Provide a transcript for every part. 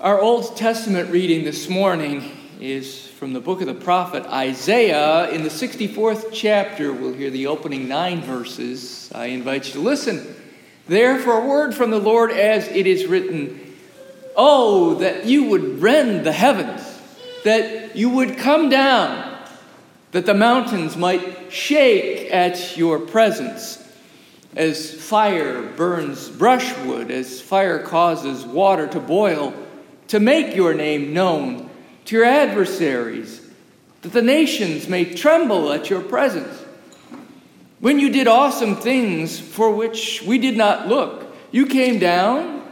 Our Old Testament reading this morning is from the book of the prophet Isaiah. In the 64th chapter, we'll hear the opening nine verses. I invite you to listen. There, for a word from the Lord, as it is written Oh, that you would rend the heavens, that you would come down, that the mountains might shake at your presence. As fire burns brushwood, as fire causes water to boil, to make your name known to your adversaries, that the nations may tremble at your presence. When you did awesome things for which we did not look, you came down,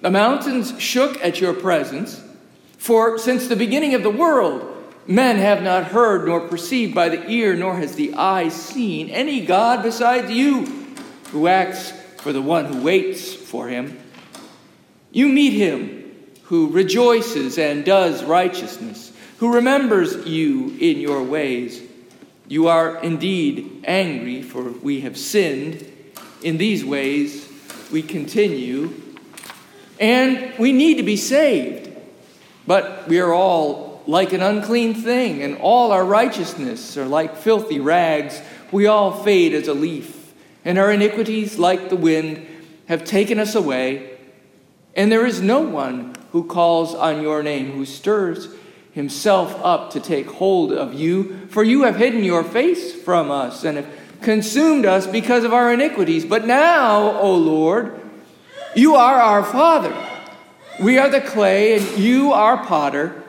the mountains shook at your presence. For since the beginning of the world, men have not heard nor perceived by the ear, nor has the eye seen any God besides you, who acts for the one who waits for him. You meet him who rejoices and does righteousness, who remembers you in your ways. You are indeed angry, for we have sinned. In these ways we continue, and we need to be saved. But we are all like an unclean thing, and all our righteousness are like filthy rags. We all fade as a leaf, and our iniquities, like the wind, have taken us away. And there is no one who calls on your name, who stirs himself up to take hold of you. For you have hidden your face from us and have consumed us because of our iniquities. But now, O Lord, you are our Father. We are the clay, and you are potter,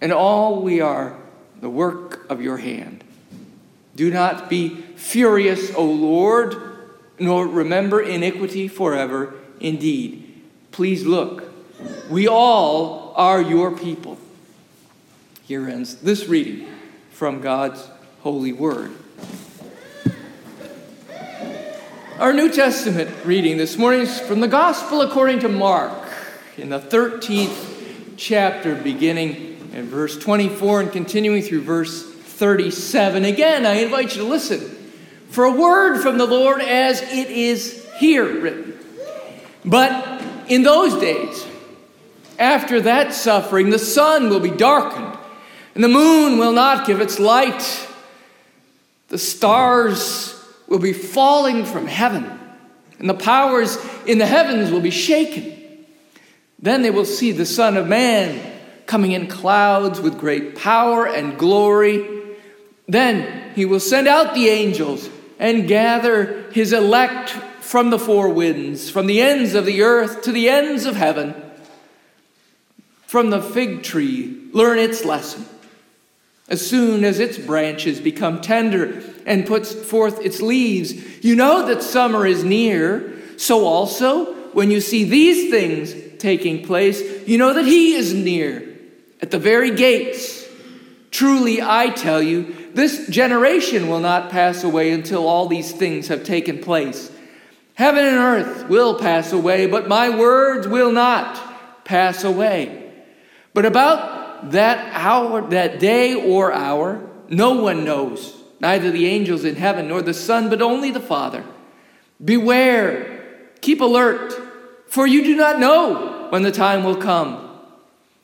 and all we are the work of your hand. Do not be furious, O Lord, nor remember iniquity forever. Indeed, please look we all are your people. Here ends this reading from God's holy word. Our New Testament reading this morning is from the Gospel according to Mark in the 13th chapter, beginning in verse 24 and continuing through verse 37. Again, I invite you to listen for a word from the Lord as it is here written. But in those days, after that suffering, the sun will be darkened, and the moon will not give its light. The stars will be falling from heaven, and the powers in the heavens will be shaken. Then they will see the Son of Man coming in clouds with great power and glory. Then he will send out the angels and gather his elect from the four winds, from the ends of the earth to the ends of heaven. From the fig tree, learn its lesson. As soon as its branches become tender and puts forth its leaves, you know that summer is near. So also, when you see these things taking place, you know that He is near, at the very gates. Truly, I tell you, this generation will not pass away until all these things have taken place. Heaven and earth will pass away, but my words will not pass away. But about that hour, that day or hour, no one knows, neither the angels in heaven nor the Son, but only the Father. Beware, keep alert, for you do not know when the time will come.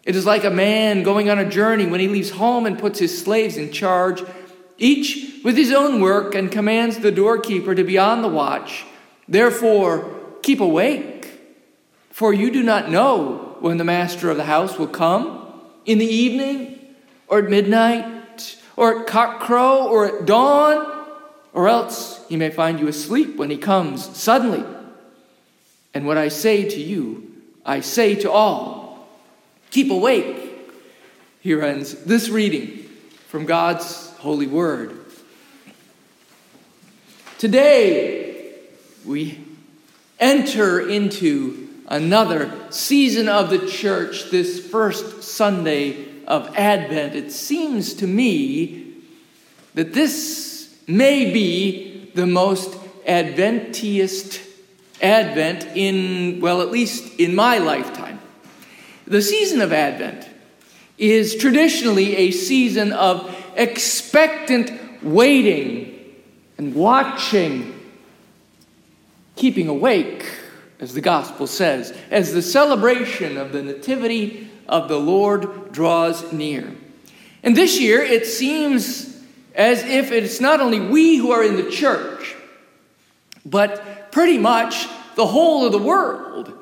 It is like a man going on a journey when he leaves home and puts his slaves in charge, each with his own work, and commands the doorkeeper to be on the watch. Therefore, keep awake, for you do not know when the master of the house will come? In the evening, or at midnight, or at cockcrow, or at dawn? Or else he may find you asleep when he comes suddenly. And what I say to you, I say to all keep awake. Here ends this reading from God's holy word. Today, we enter into another season of the church, this first Sunday of Advent, it seems to me that this may be the most Adventist Advent in, well, at least in my lifetime. The season of Advent is traditionally a season of expectant waiting and watching, keeping awake as the gospel says, as the celebration of the nativity of the Lord draws near. And this year, it seems as if it's not only we who are in the church, but pretty much the whole of the world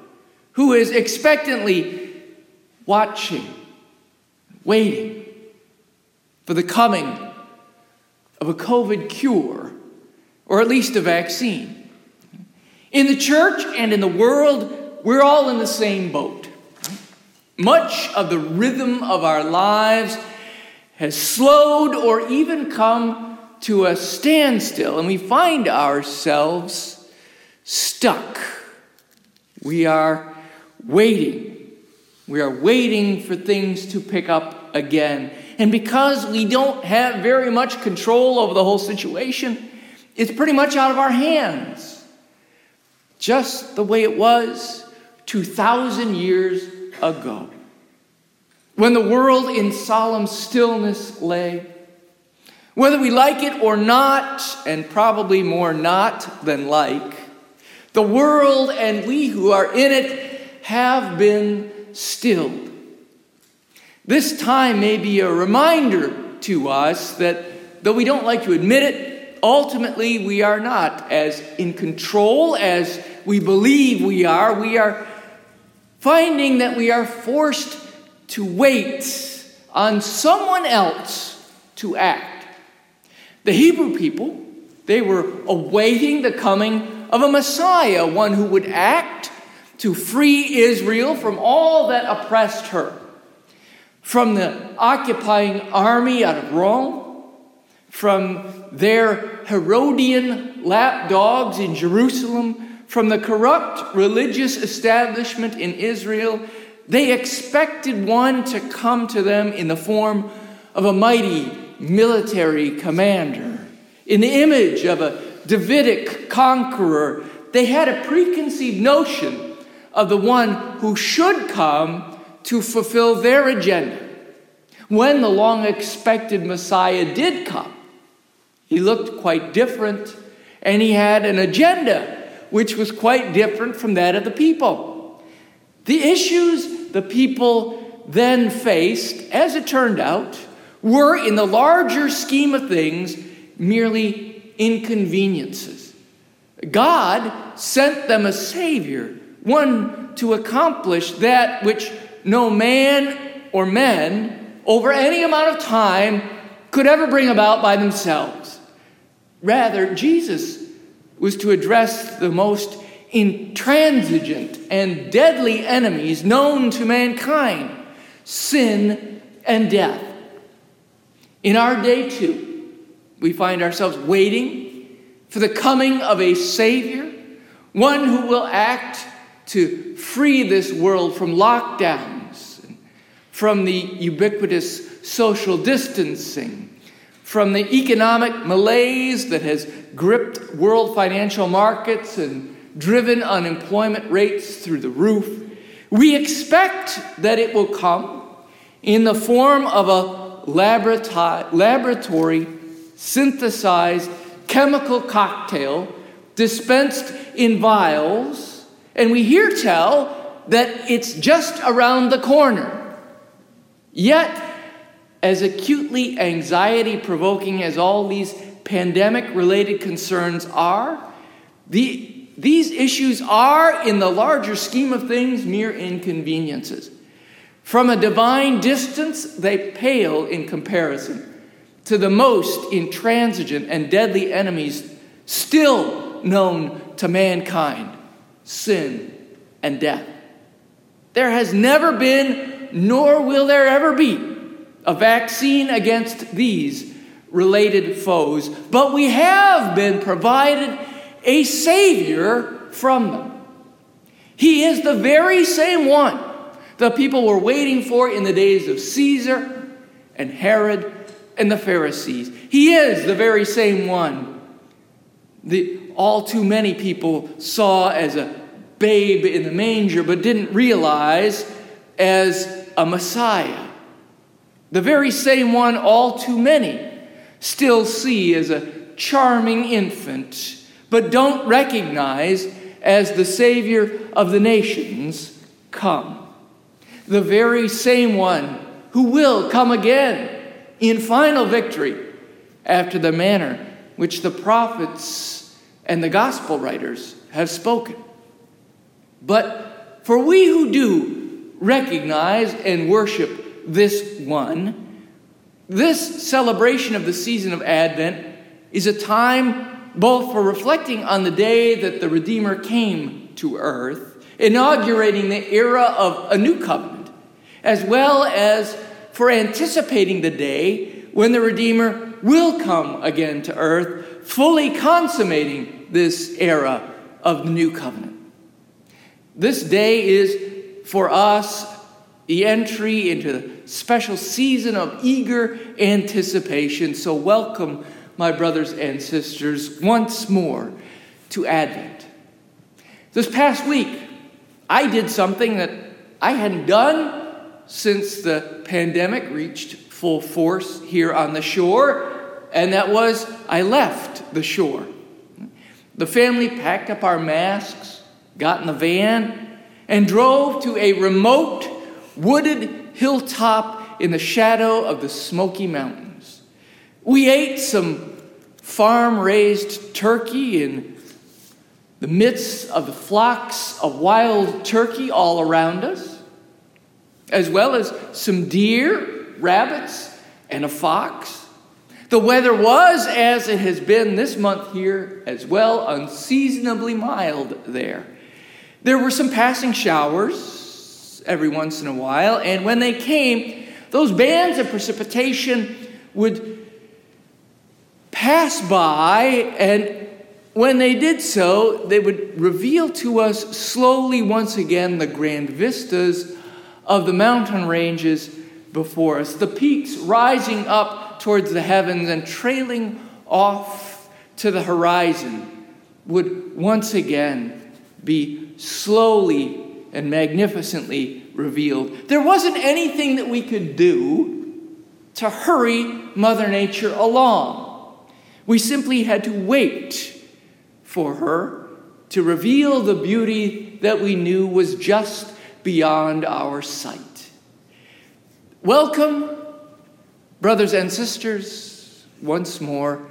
who is expectantly watching, waiting for the coming of a COVID cure, or at least a vaccine. In the church and in the world, we're all in the same boat. Much of the rhythm of our lives has slowed or even come to a standstill, and we find ourselves stuck. We are waiting. We are waiting for things to pick up again. And because we don't have very much control over the whole situation, it's pretty much out of our hands. Just the way it was 2,000 years ago when the world in solemn stillness lay. Whether we like it or not, and probably more not than like, the world and we who are in it have been stilled. This time may be a reminder to us that though we don't like to admit it, ultimately we are not as in control as we believe we are. We are finding that we are forced to wait on someone else to act. The Hebrew people, they were awaiting the coming of a Messiah, one who would act to free Israel from all that oppressed her. From the occupying army out of Rome, from their Herodian lapdogs in Jerusalem, from the corrupt religious establishment in Israel, they expected one to come to them in the form of a mighty military commander, in the image of a Davidic conqueror. They had a preconceived notion of the one who should come to fulfill their agenda. When the long expected Messiah did come, he looked quite different and he had an agenda which was quite different from that of the people. The issues the people then faced, as it turned out, were, in the larger scheme of things, merely inconveniences. God sent them a Savior, one to accomplish that which no man or men over any amount of time could ever bring about by themselves. Rather, Jesus was to address the most intransigent and deadly enemies known to mankind sin and death. In our day, too, we find ourselves waiting for the coming of a Savior, one who will act to free this world from lockdowns, from the ubiquitous social distancing, from the economic malaise that has gripped world financial markets and driven unemployment rates through the roof. We expect that it will come in the form of a laboratory synthesized chemical cocktail dispensed in vials, and we hear tell that it's just around the corner. Yet, as acutely anxiety provoking as all these pandemic related concerns are, the these issues are, in the larger scheme of things, mere inconveniences. From a divine distance, they pale in comparison to the most intransigent and deadly enemies still known to mankind sin and death. There has never been, nor will there ever be, a vaccine against these related foes, but we have been provided a Savior from them. He is the very same one the people were waiting for in the days of Caesar and Herod and the Pharisees. He is the very same one the all too many people saw as a babe in the manger but didn't realize as a Messiah. The very same one all too many still see as a charming infant but don't recognize as the Savior of the nations come. The very same one who will come again in final victory after the manner which the prophets and the gospel writers have spoken. But for we who do recognize and worship this one, this celebration of the season of Advent is a time both for reflecting on the day that the Redeemer came to earth, inaugurating the era of a new covenant, as well as for anticipating the day when the Redeemer will come again to earth, fully consummating this era of the new covenant. This day is for us the entry into the special season of eager anticipation. So, welcome, my brothers and sisters, once more to Advent. This past week, I did something that I hadn't done since the pandemic reached full force here on the shore, and that was I left the shore. The family packed up our masks, got in the van, and drove to a remote, wooded hilltop in the shadow of the Smoky Mountains. We ate some farm raised turkey in the midst of the flocks of wild turkey all around us as well as some deer, rabbits, and a fox. The weather was, as it has been this month here as well, unseasonably mild there. There were some passing showers every once in a while, and when they came, those bands of precipitation would pass by, and when they did so, they would reveal to us slowly once again the grand vistas of the mountain ranges before us, the peaks rising up towards the heavens and trailing off to the horizon would once again be slowly and magnificently revealed. There wasn't anything that we could do to hurry Mother Nature along. We simply had to wait for her to reveal the beauty that we knew was just beyond our sight. Welcome, brothers and sisters, once more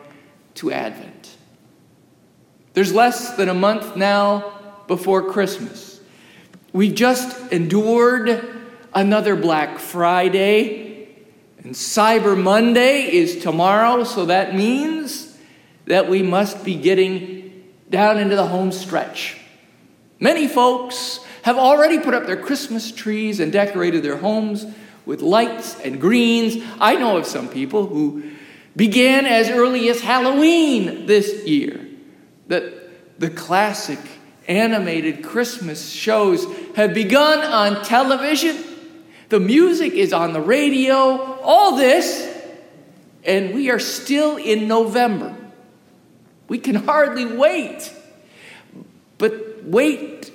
to Advent. There's less than a month now before Christmas. We've just endured another Black Friday, and Cyber Monday is tomorrow, so that means that we must be getting down into the home stretch. Many folks have already put up their Christmas trees and decorated their homes with lights and greens. I know of some people who began as early as Halloween this year. That the classic animated Christmas shows have begun on television. The music is on the radio, all this, and we are still in November. We can hardly wait. But wait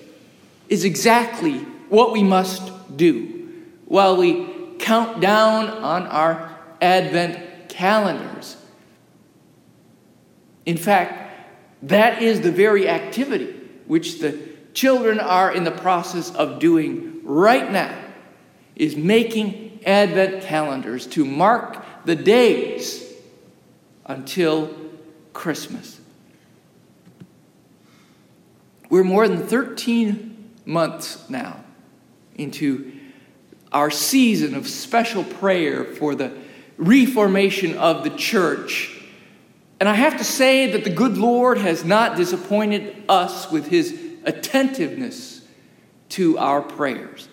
is exactly what we must do while we count down on our Advent calendars. In fact, that is the very activity which the children are in the process of doing right now is making advent calendars to mark the days until Christmas. We're more than 13 months now into our season of special prayer for the reformation of the church. And I have to say that the good Lord has not disappointed us with his attentiveness to our prayers.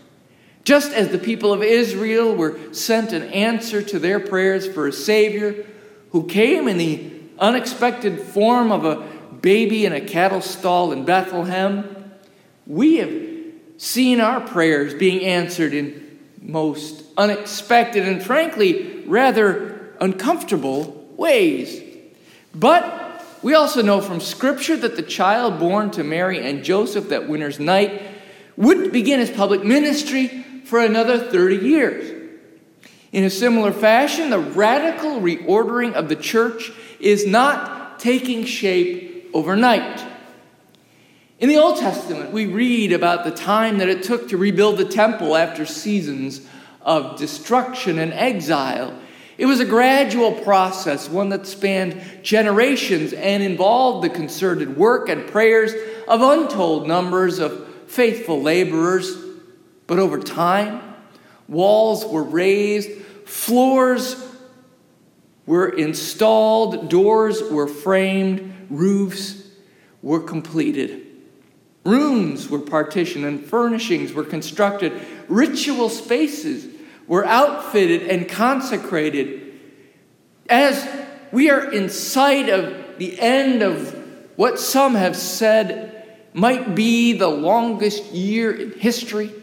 Just as the people of Israel were sent an answer to their prayers for a Savior who came in the unexpected form of a baby in a cattle stall in Bethlehem, we have seen our prayers being answered in most unexpected and, frankly, rather uncomfortable ways. But we also know from Scripture that the child born to Mary and Joseph that winter's night would begin his public ministry for another 30 years. In a similar fashion, the radical reordering of the church is not taking shape overnight. In the Old Testament, we read about the time that it took to rebuild the temple after seasons of destruction and exile. It was a gradual process, one that spanned generations and involved the concerted work and prayers of untold numbers of faithful laborers. But over time, walls were raised, floors were installed, doors were framed, roofs were completed. Rooms were partitioned and furnishings were constructed. Ritual spaces were outfitted and consecrated. As we are in sight of the end of what some have said might be the longest year in history,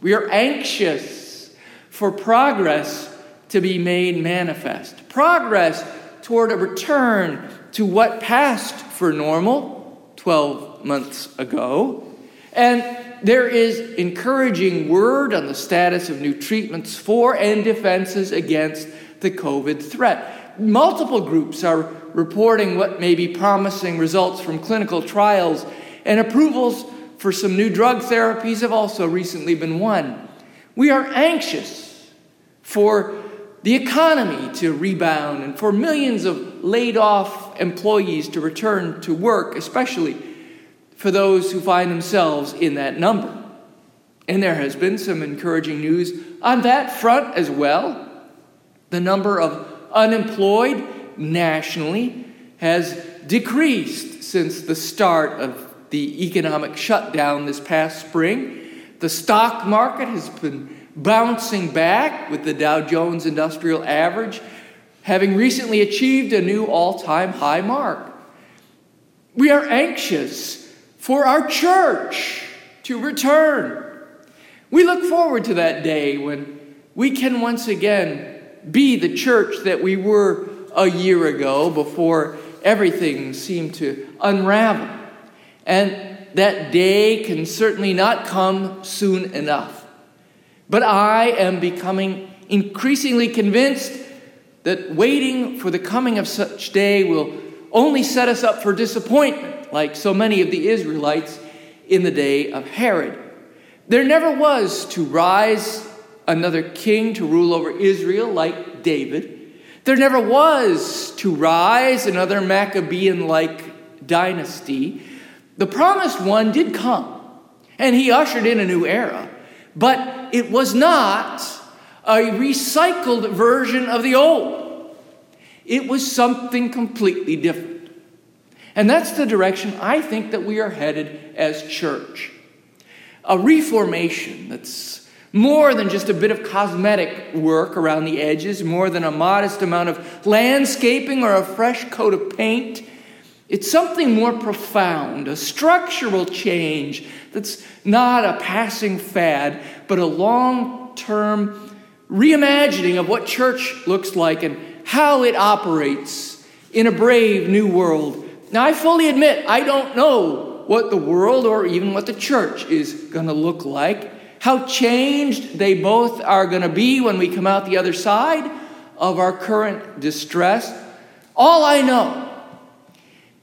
we are anxious for progress to be made manifest. Progress toward a return to what passed for normal 12 months ago. And there is encouraging word on the status of new treatments for and defenses against the COVID threat. Multiple groups are reporting what may be promising results from clinical trials, and approvals for some new drug therapies have also recently been won. We are anxious for the economy to rebound and for millions of laid off employees to return to work, especially for those who find themselves in that number. And there has been some encouraging news on that front as well. The number of unemployed nationally has decreased since the start of the economic shutdown this past spring. The stock market has been bouncing back with the Dow Jones Industrial Average having recently achieved a new all time high mark. We are anxious for our church to return. We look forward to that day when we can once again be the church that we were a year ago before everything seemed to unravel. And that day can certainly not come soon enough. But I am becoming increasingly convinced that waiting for the coming of such day will only set us up for disappointment, like so many of the Israelites in the day of Herod. There never was to rise another king to rule over Israel like David. There never was to rise another Maccabean like dynasty. The promised one did come, and he ushered in a new era, but it was not a recycled version of the old. It was something completely different. And that's the direction I think that we are headed as church. A reformation that's more than just a bit of cosmetic work around the edges, more than a modest amount of landscaping or a fresh coat of paint it's something more profound, a structural change that's not a passing fad, but a long term reimagining of what church looks like and how it operates in a brave new world. Now, I fully admit I don't know what the world or even what the church is going to look like, how changed they both are going to be when we come out the other side of our current distress. All I know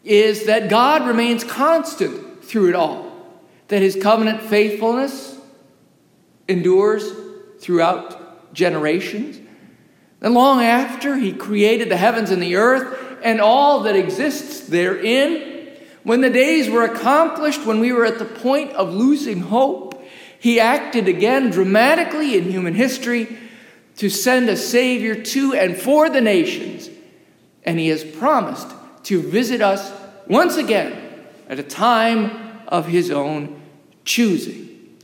is that God remains constant through it all, that his covenant faithfulness endures throughout generations. And long after he created the heavens and the earth and all that exists therein, when the days were accomplished, when we were at the point of losing hope, he acted again dramatically in human history to send a Savior to and for the nations. And he has promised to visit us once again at a time of his own choosing.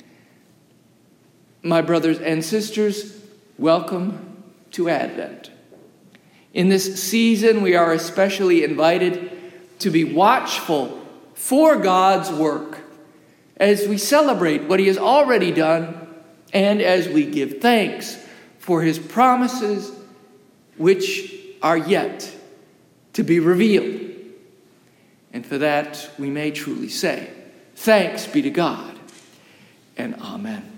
My brothers and sisters, welcome to Advent. In this season, we are especially invited to be watchful for God's work as we celebrate what He has already done and as we give thanks for His promises, which are yet to be revealed. And for that, we may truly say, Thanks be to God, and Amen.